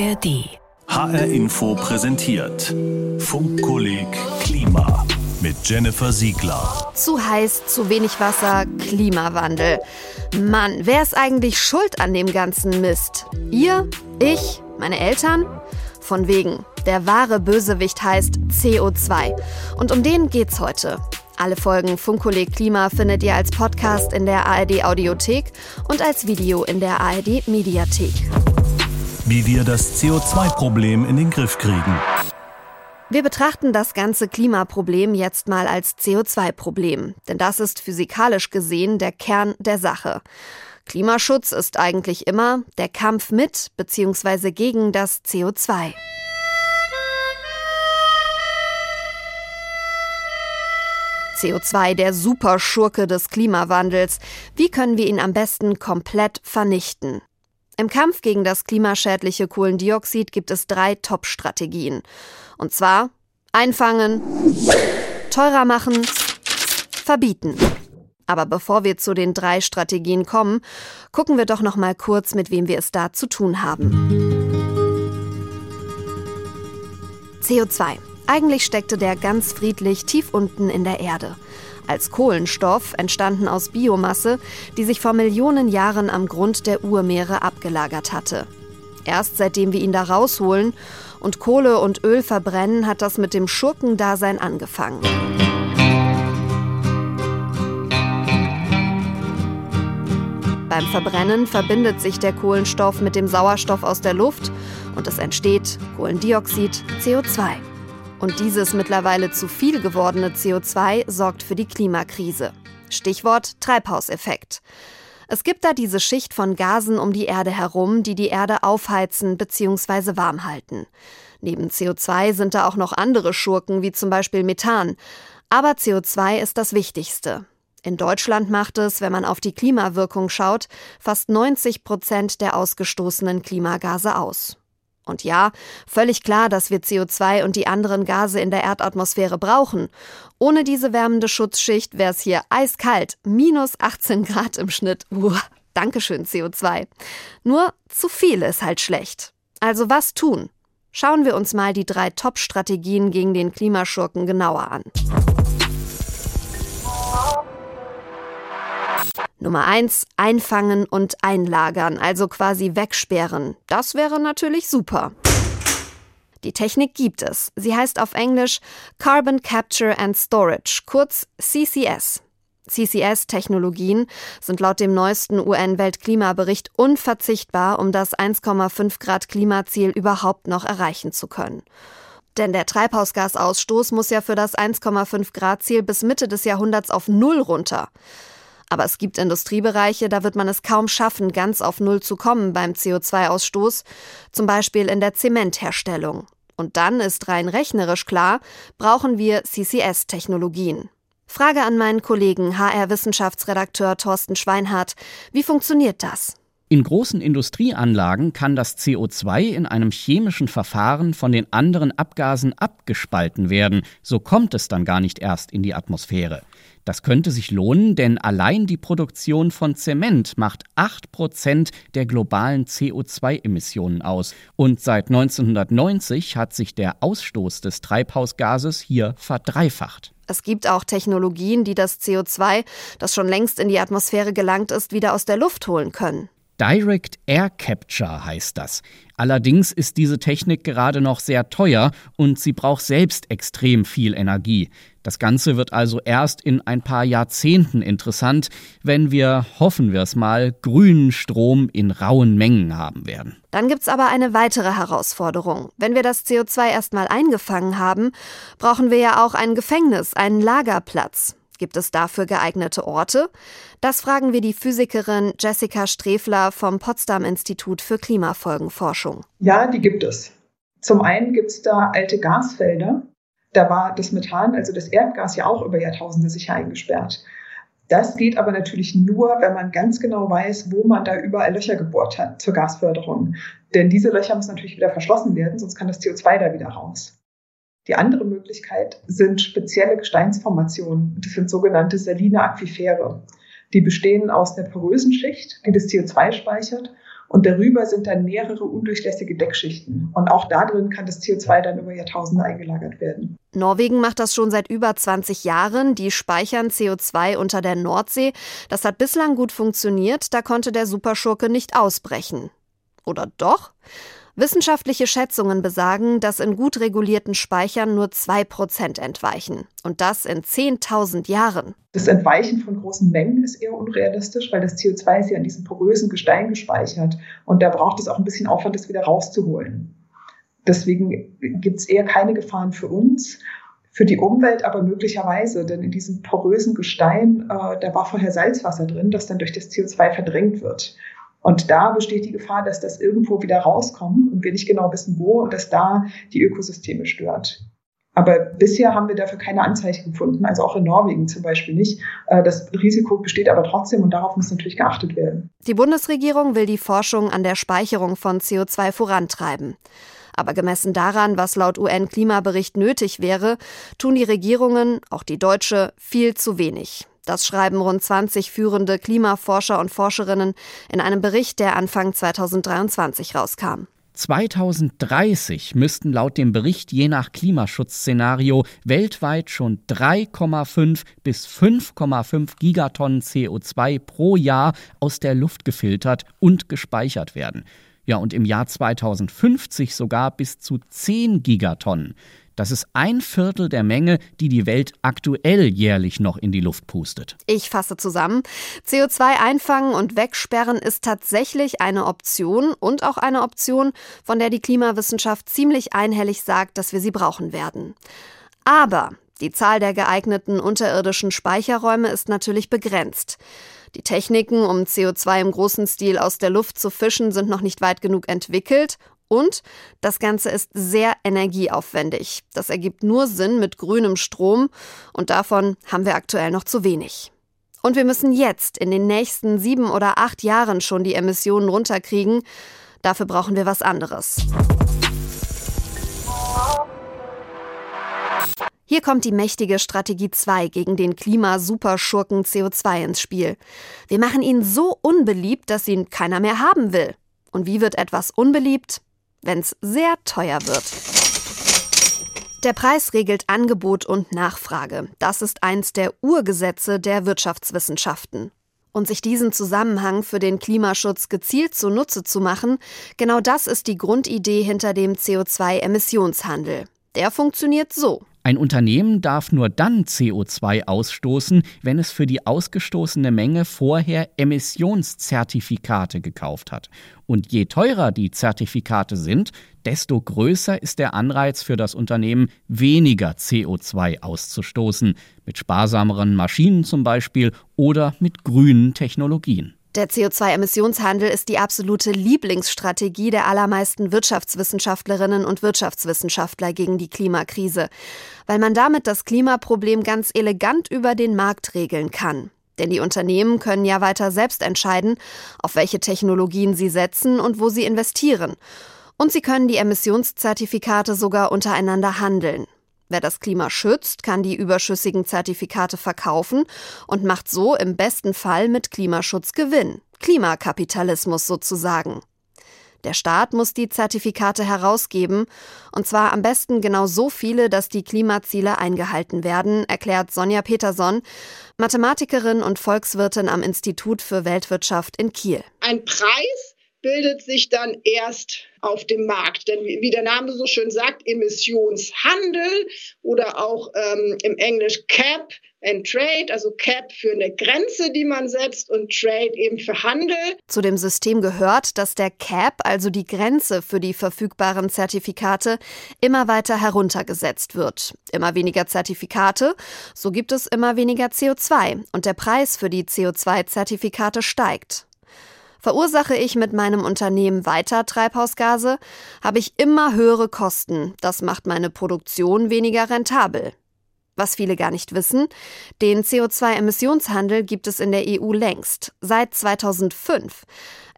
ARD. HR Info präsentiert. Funkkolleg Klima. Mit Jennifer Siegler. Zu heiß, zu wenig Wasser, Klimawandel. Mann, wer ist eigentlich schuld an dem ganzen Mist? Ihr? Ich? Meine Eltern? Von wegen. Der wahre Bösewicht heißt CO2. Und um den geht's heute. Alle Folgen Funkkolleg Klima findet ihr als Podcast in der ARD Audiothek und als Video in der ARD Mediathek. Wie wir das CO2-Problem in den Griff kriegen. Wir betrachten das ganze Klimaproblem jetzt mal als CO2-Problem, denn das ist physikalisch gesehen der Kern der Sache. Klimaschutz ist eigentlich immer der Kampf mit bzw. gegen das CO2. CO2, der Superschurke des Klimawandels. Wie können wir ihn am besten komplett vernichten? Im Kampf gegen das klimaschädliche Kohlendioxid gibt es drei Top-Strategien. Und zwar einfangen, teurer machen, verbieten. Aber bevor wir zu den drei Strategien kommen, gucken wir doch noch mal kurz, mit wem wir es da zu tun haben. CO2. Eigentlich steckte der ganz friedlich tief unten in der Erde. Als Kohlenstoff entstanden aus Biomasse, die sich vor Millionen Jahren am Grund der Urmeere abgelagert hatte. Erst seitdem wir ihn da rausholen und Kohle und Öl verbrennen, hat das mit dem Schurkendasein angefangen. Beim Verbrennen verbindet sich der Kohlenstoff mit dem Sauerstoff aus der Luft und es entsteht Kohlendioxid, CO2. Und dieses mittlerweile zu viel gewordene CO2 sorgt für die Klimakrise. Stichwort Treibhauseffekt. Es gibt da diese Schicht von Gasen um die Erde herum, die die Erde aufheizen bzw. warm halten. Neben CO2 sind da auch noch andere Schurken, wie zum Beispiel Methan. Aber CO2 ist das Wichtigste. In Deutschland macht es, wenn man auf die Klimawirkung schaut, fast 90 Prozent der ausgestoßenen Klimagase aus. Und ja, völlig klar, dass wir CO2 und die anderen Gase in der Erdatmosphäre brauchen. Ohne diese wärmende Schutzschicht wäre es hier eiskalt, minus 18 Grad im Schnitt. Uah, Dankeschön, CO2. Nur zu viel ist halt schlecht. Also was tun? Schauen wir uns mal die drei Top-Strategien gegen den Klimaschurken genauer an. Nummer eins: Einfangen und einlagern, also quasi wegsperren. Das wäre natürlich super. Die Technik gibt es. Sie heißt auf Englisch Carbon Capture and Storage, kurz CCS. CCS-Technologien sind laut dem neuesten UN-Weltklimabericht unverzichtbar, um das 1,5 Grad Klimaziel überhaupt noch erreichen zu können. Denn der Treibhausgasausstoß muss ja für das 1,5 Grad Ziel bis Mitte des Jahrhunderts auf Null runter. Aber es gibt Industriebereiche, da wird man es kaum schaffen, ganz auf Null zu kommen beim CO2-Ausstoß, zum Beispiel in der Zementherstellung. Und dann ist rein rechnerisch klar, brauchen wir CCS-Technologien. Frage an meinen Kollegen HR-Wissenschaftsredakteur Thorsten Schweinhardt. Wie funktioniert das? In großen Industrieanlagen kann das CO2 in einem chemischen Verfahren von den anderen Abgasen abgespalten werden. So kommt es dann gar nicht erst in die Atmosphäre. Das könnte sich lohnen, denn allein die Produktion von Zement macht 8% der globalen CO2-Emissionen aus. Und seit 1990 hat sich der Ausstoß des Treibhausgases hier verdreifacht. Es gibt auch Technologien, die das CO2, das schon längst in die Atmosphäre gelangt ist, wieder aus der Luft holen können. Direct Air Capture heißt das. Allerdings ist diese Technik gerade noch sehr teuer und sie braucht selbst extrem viel Energie. Das Ganze wird also erst in ein paar Jahrzehnten interessant, wenn wir, hoffen wir es mal, grünen Strom in rauen Mengen haben werden. Dann gibt's aber eine weitere Herausforderung. Wenn wir das CO2 erstmal eingefangen haben, brauchen wir ja auch ein Gefängnis, einen Lagerplatz. Gibt es dafür geeignete Orte? Das fragen wir die Physikerin Jessica Strefler vom Potsdam Institut für Klimafolgenforschung. Ja, die gibt es. Zum einen gibt es da alte Gasfelder. Da war das Methan, also das Erdgas, ja auch über Jahrtausende sicher eingesperrt. Das geht aber natürlich nur, wenn man ganz genau weiß, wo man da überall Löcher gebohrt hat zur Gasförderung. Denn diese Löcher müssen natürlich wieder verschlossen werden, sonst kann das CO2 da wieder raus. Die andere Möglichkeit sind spezielle Gesteinsformationen. Das sind sogenannte saline Aquifere. Die bestehen aus einer porösen Schicht, die das CO2 speichert Und darüber sind dann mehrere undurchlässige Deckschichten. Und auch da drin kann das CO2 dann über Jahrtausende eingelagert werden. Norwegen macht das schon seit über 20 Jahren. Die speichern CO2 unter der Nordsee. Das hat bislang gut funktioniert. Da konnte der Superschurke nicht ausbrechen. Oder doch? Wissenschaftliche Schätzungen besagen, dass in gut regulierten Speichern nur 2% entweichen. Und das in 10.000 Jahren. Das Entweichen von großen Mengen ist eher unrealistisch, weil das CO2 ist ja in diesem porösen Gestein gespeichert. Und da braucht es auch ein bisschen Aufwand, das wieder rauszuholen. Deswegen gibt es eher keine Gefahren für uns, für die Umwelt aber möglicherweise. Denn in diesem porösen Gestein, äh, da war vorher Salzwasser drin, das dann durch das CO2 verdrängt wird. Und da besteht die Gefahr, dass das irgendwo wieder rauskommt und wir nicht genau wissen, wo und dass da die Ökosysteme stört. Aber bisher haben wir dafür keine Anzeichen gefunden, also auch in Norwegen zum Beispiel nicht. Äh, das Risiko besteht aber trotzdem und darauf muss natürlich geachtet werden. Die Bundesregierung will die Forschung an der Speicherung von CO2 vorantreiben. Aber gemessen daran, was laut UN-Klimabericht nötig wäre, tun die Regierungen, auch die deutsche, viel zu wenig. Das schreiben rund 20 führende Klimaforscher und Forscherinnen in einem Bericht, der Anfang 2023 rauskam. 2030 müssten laut dem Bericht je nach Klimaschutzszenario weltweit schon 3,5 bis 5,5 Gigatonnen CO2 pro Jahr aus der Luft gefiltert und gespeichert werden. Ja, und im Jahr 2050 sogar bis zu 10 Gigatonnen. Das ist ein Viertel der Menge, die die Welt aktuell jährlich noch in die Luft pustet. Ich fasse zusammen. CO2 einfangen und wegsperren ist tatsächlich eine Option und auch eine Option, von der die Klimawissenschaft ziemlich einhellig sagt, dass wir sie brauchen werden. Aber die Zahl der geeigneten unterirdischen Speicherräume ist natürlich begrenzt. Die Techniken, um CO2 im großen Stil aus der Luft zu fischen, sind noch nicht weit genug entwickelt und das Ganze ist sehr energieaufwendig. Das ergibt nur Sinn mit grünem Strom und davon haben wir aktuell noch zu wenig. Und wir müssen jetzt in den nächsten sieben oder acht Jahren schon die Emissionen runterkriegen. Dafür brauchen wir was anderes. Hier kommt die mächtige Strategie 2 gegen den Klimasuperschurken CO2 ins Spiel. Wir machen ihn so unbeliebt, dass ihn keiner mehr haben will. Und wie wird etwas unbeliebt? Wenn es sehr teuer wird. Der Preis regelt Angebot und Nachfrage. Das ist eins der Urgesetze der Wirtschaftswissenschaften. Und sich diesen Zusammenhang für den Klimaschutz gezielt zunutze zu machen, genau das ist die Grundidee hinter dem CO2-Emissionshandel. Der funktioniert so. Ein Unternehmen darf nur dann CO2 ausstoßen, wenn es für die ausgestoßene Menge vorher Emissionszertifikate gekauft hat. Und je teurer die Zertifikate sind, desto größer ist der Anreiz für das Unternehmen, weniger CO2 auszustoßen, mit sparsameren Maschinen zum Beispiel oder mit grünen Technologien. Der CO2-Emissionshandel ist die absolute Lieblingsstrategie der allermeisten Wirtschaftswissenschaftlerinnen und Wirtschaftswissenschaftler gegen die Klimakrise, weil man damit das Klimaproblem ganz elegant über den Markt regeln kann. Denn die Unternehmen können ja weiter selbst entscheiden, auf welche Technologien sie setzen und wo sie investieren. Und sie können die Emissionszertifikate sogar untereinander handeln. Wer das Klima schützt, kann die überschüssigen Zertifikate verkaufen und macht so im besten Fall mit Klimaschutz Gewinn. Klimakapitalismus sozusagen. Der Staat muss die Zertifikate herausgeben, und zwar am besten genau so viele, dass die Klimaziele eingehalten werden, erklärt Sonja Peterson, Mathematikerin und Volkswirtin am Institut für Weltwirtschaft in Kiel. Ein Preis bildet sich dann erst auf dem Markt. Denn wie der Name so schön sagt, Emissionshandel oder auch ähm, im Englisch Cap and Trade, also Cap für eine Grenze, die man setzt und Trade eben für Handel. Zu dem System gehört, dass der Cap, also die Grenze für die verfügbaren Zertifikate, immer weiter heruntergesetzt wird. Immer weniger Zertifikate, so gibt es immer weniger CO2 und der Preis für die CO2-Zertifikate steigt. Verursache ich mit meinem Unternehmen weiter Treibhausgase, habe ich immer höhere Kosten. Das macht meine Produktion weniger rentabel. Was viele gar nicht wissen, den CO2-Emissionshandel gibt es in der EU längst, seit 2005.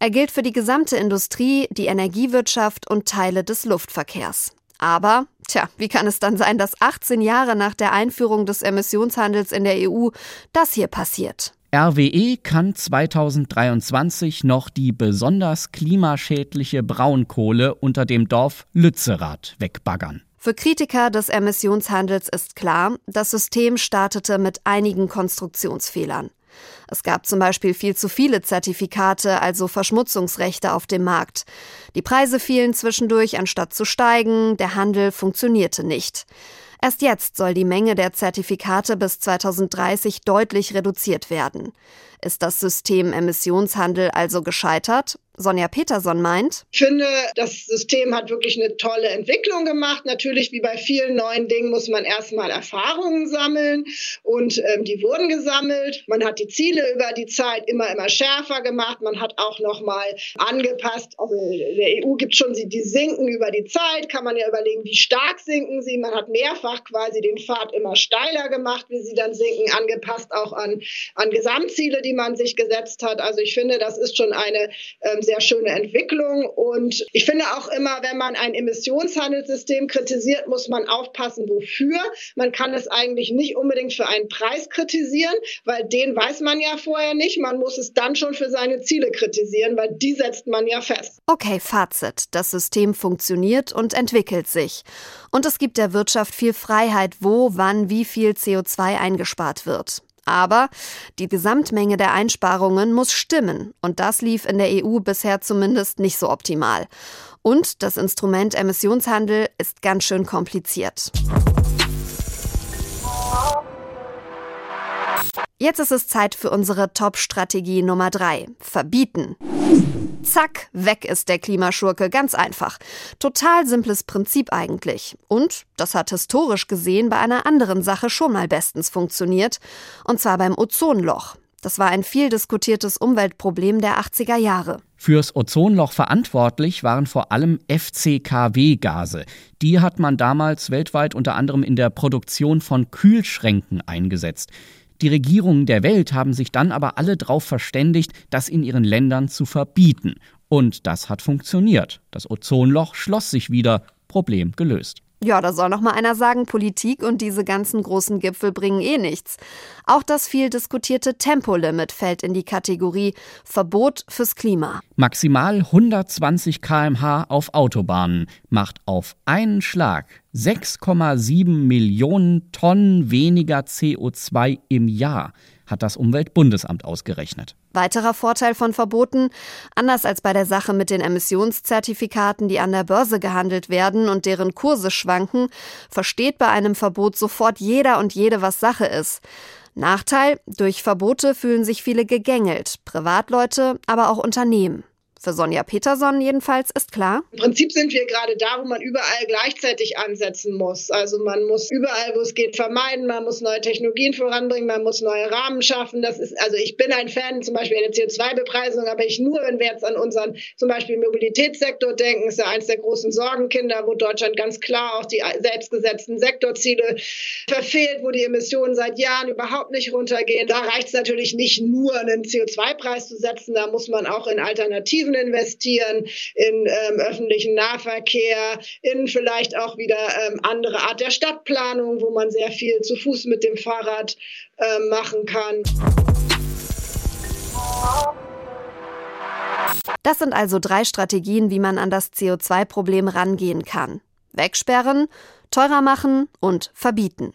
Er gilt für die gesamte Industrie, die Energiewirtschaft und Teile des Luftverkehrs. Aber, tja, wie kann es dann sein, dass 18 Jahre nach der Einführung des Emissionshandels in der EU das hier passiert? RWE kann 2023 noch die besonders klimaschädliche Braunkohle unter dem Dorf Lützerath wegbaggern. Für Kritiker des Emissionshandels ist klar, das System startete mit einigen Konstruktionsfehlern. Es gab zum Beispiel viel zu viele Zertifikate, also Verschmutzungsrechte auf dem Markt. Die Preise fielen zwischendurch, anstatt zu steigen, der Handel funktionierte nicht. Erst jetzt soll die Menge der Zertifikate bis 2030 deutlich reduziert werden. Ist das System Emissionshandel also gescheitert? Sonja Peterson meint. Ich finde, das System hat wirklich eine tolle Entwicklung gemacht. Natürlich, wie bei vielen neuen Dingen, muss man erstmal Erfahrungen sammeln und ähm, die wurden gesammelt. Man hat die Ziele über die Zeit immer, immer schärfer gemacht. Man hat auch nochmal angepasst. Also der EU gibt schon die sinken über die Zeit. Kann man ja überlegen, wie stark sinken sie. Man hat mehrfach quasi den Pfad immer steiler gemacht, wie sie dann sinken, angepasst auch an, an Gesamtziele, die man sich gesetzt hat. Also ich finde, das ist schon eine ähm, sehr schöne Entwicklung. Und ich finde auch immer, wenn man ein Emissionshandelssystem kritisiert, muss man aufpassen, wofür. Man kann es eigentlich nicht unbedingt für einen Preis kritisieren, weil den weiß man ja vorher nicht. Man muss es dann schon für seine Ziele kritisieren, weil die setzt man ja fest. Okay, Fazit. Das System funktioniert und entwickelt sich. Und es gibt der Wirtschaft viel Freiheit, wo, wann, wie viel CO2 eingespart wird. Aber die Gesamtmenge der Einsparungen muss stimmen, und das lief in der EU bisher zumindest nicht so optimal. Und das Instrument Emissionshandel ist ganz schön kompliziert. Jetzt ist es Zeit für unsere Top-Strategie Nummer 3. Verbieten. Zack, weg ist der Klimaschurke, ganz einfach. Total simples Prinzip eigentlich. Und das hat historisch gesehen bei einer anderen Sache schon mal bestens funktioniert, und zwar beim Ozonloch. Das war ein viel diskutiertes Umweltproblem der 80er Jahre. Fürs Ozonloch verantwortlich waren vor allem FCKW-Gase. Die hat man damals weltweit unter anderem in der Produktion von Kühlschränken eingesetzt. Die Regierungen der Welt haben sich dann aber alle darauf verständigt, das in ihren Ländern zu verbieten. Und das hat funktioniert. Das Ozonloch schloss sich wieder, Problem gelöst. Ja, da soll noch mal einer sagen, Politik und diese ganzen großen Gipfel bringen eh nichts. Auch das viel diskutierte Tempolimit fällt in die Kategorie Verbot fürs Klima. Maximal 120 km/h auf Autobahnen macht auf einen Schlag 6,7 Millionen Tonnen weniger CO2 im Jahr hat das Umweltbundesamt ausgerechnet. Weiterer Vorteil von Verboten, anders als bei der Sache mit den Emissionszertifikaten, die an der Börse gehandelt werden und deren Kurse schwanken, versteht bei einem Verbot sofort jeder und jede, was Sache ist. Nachteil, durch Verbote fühlen sich viele gegängelt, Privatleute, aber auch Unternehmen. Für Sonja Peterson jedenfalls ist klar. Im Prinzip sind wir gerade da, wo man überall gleichzeitig ansetzen muss. Also man muss überall, wo es geht, vermeiden, man muss neue Technologien voranbringen, man muss neue Rahmen schaffen. Das ist, also ich bin ein Fan zum Beispiel der CO2-Bepreisung, aber ich nur, wenn wir jetzt an unseren zum Beispiel Mobilitätssektor denken, ist ja eins der großen Sorgenkinder, wo Deutschland ganz klar auch die selbstgesetzten Sektorziele verfehlt, wo die Emissionen seit Jahren überhaupt nicht runtergehen. Da reicht es natürlich nicht nur, einen CO2-Preis zu setzen, da muss man auch in Alternativen Alternativen investieren, in ähm, öffentlichen Nahverkehr, in vielleicht auch wieder ähm, andere Art der Stadtplanung, wo man sehr viel zu Fuß mit dem Fahrrad äh, machen kann. Das sind also drei Strategien, wie man an das CO2-Problem rangehen kann. Wegsperren, teurer machen und verbieten.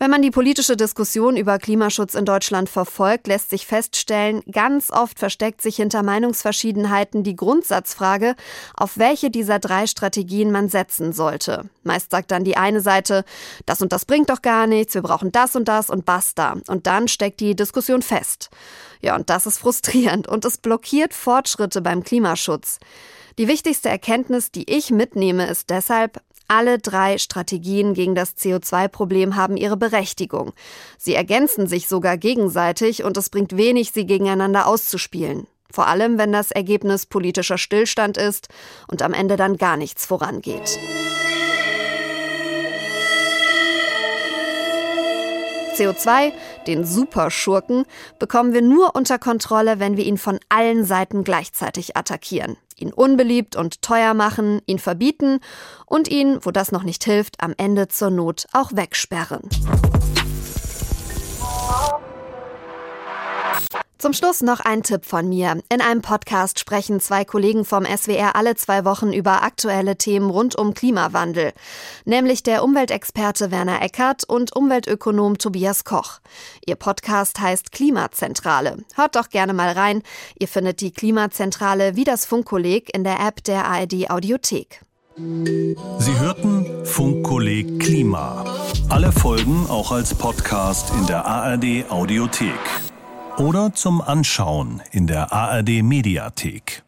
Wenn man die politische Diskussion über Klimaschutz in Deutschland verfolgt, lässt sich feststellen, ganz oft versteckt sich hinter Meinungsverschiedenheiten die Grundsatzfrage, auf welche dieser drei Strategien man setzen sollte. Meist sagt dann die eine Seite, das und das bringt doch gar nichts, wir brauchen das und das und basta. Und dann steckt die Diskussion fest. Ja, und das ist frustrierend und es blockiert Fortschritte beim Klimaschutz. Die wichtigste Erkenntnis, die ich mitnehme, ist deshalb, alle drei Strategien gegen das CO2-Problem haben ihre Berechtigung. Sie ergänzen sich sogar gegenseitig und es bringt wenig, sie gegeneinander auszuspielen. Vor allem, wenn das Ergebnis politischer Stillstand ist und am Ende dann gar nichts vorangeht. CO2, den Superschurken, bekommen wir nur unter Kontrolle, wenn wir ihn von allen Seiten gleichzeitig attackieren ihn unbeliebt und teuer machen, ihn verbieten und ihn, wo das noch nicht hilft, am Ende zur Not auch wegsperren. Zum Schluss noch ein Tipp von mir. In einem Podcast sprechen zwei Kollegen vom SWR alle zwei Wochen über aktuelle Themen rund um Klimawandel, nämlich der Umweltexperte Werner Eckert und Umweltökonom Tobias Koch. Ihr Podcast heißt Klimazentrale. Hört doch gerne mal rein. Ihr findet die Klimazentrale wie das Funkkolleg in der App der ARD Audiothek. Sie hörten Funkkolleg Klima. Alle Folgen auch als Podcast in der ARD Audiothek oder zum Anschauen in der ARD Mediathek.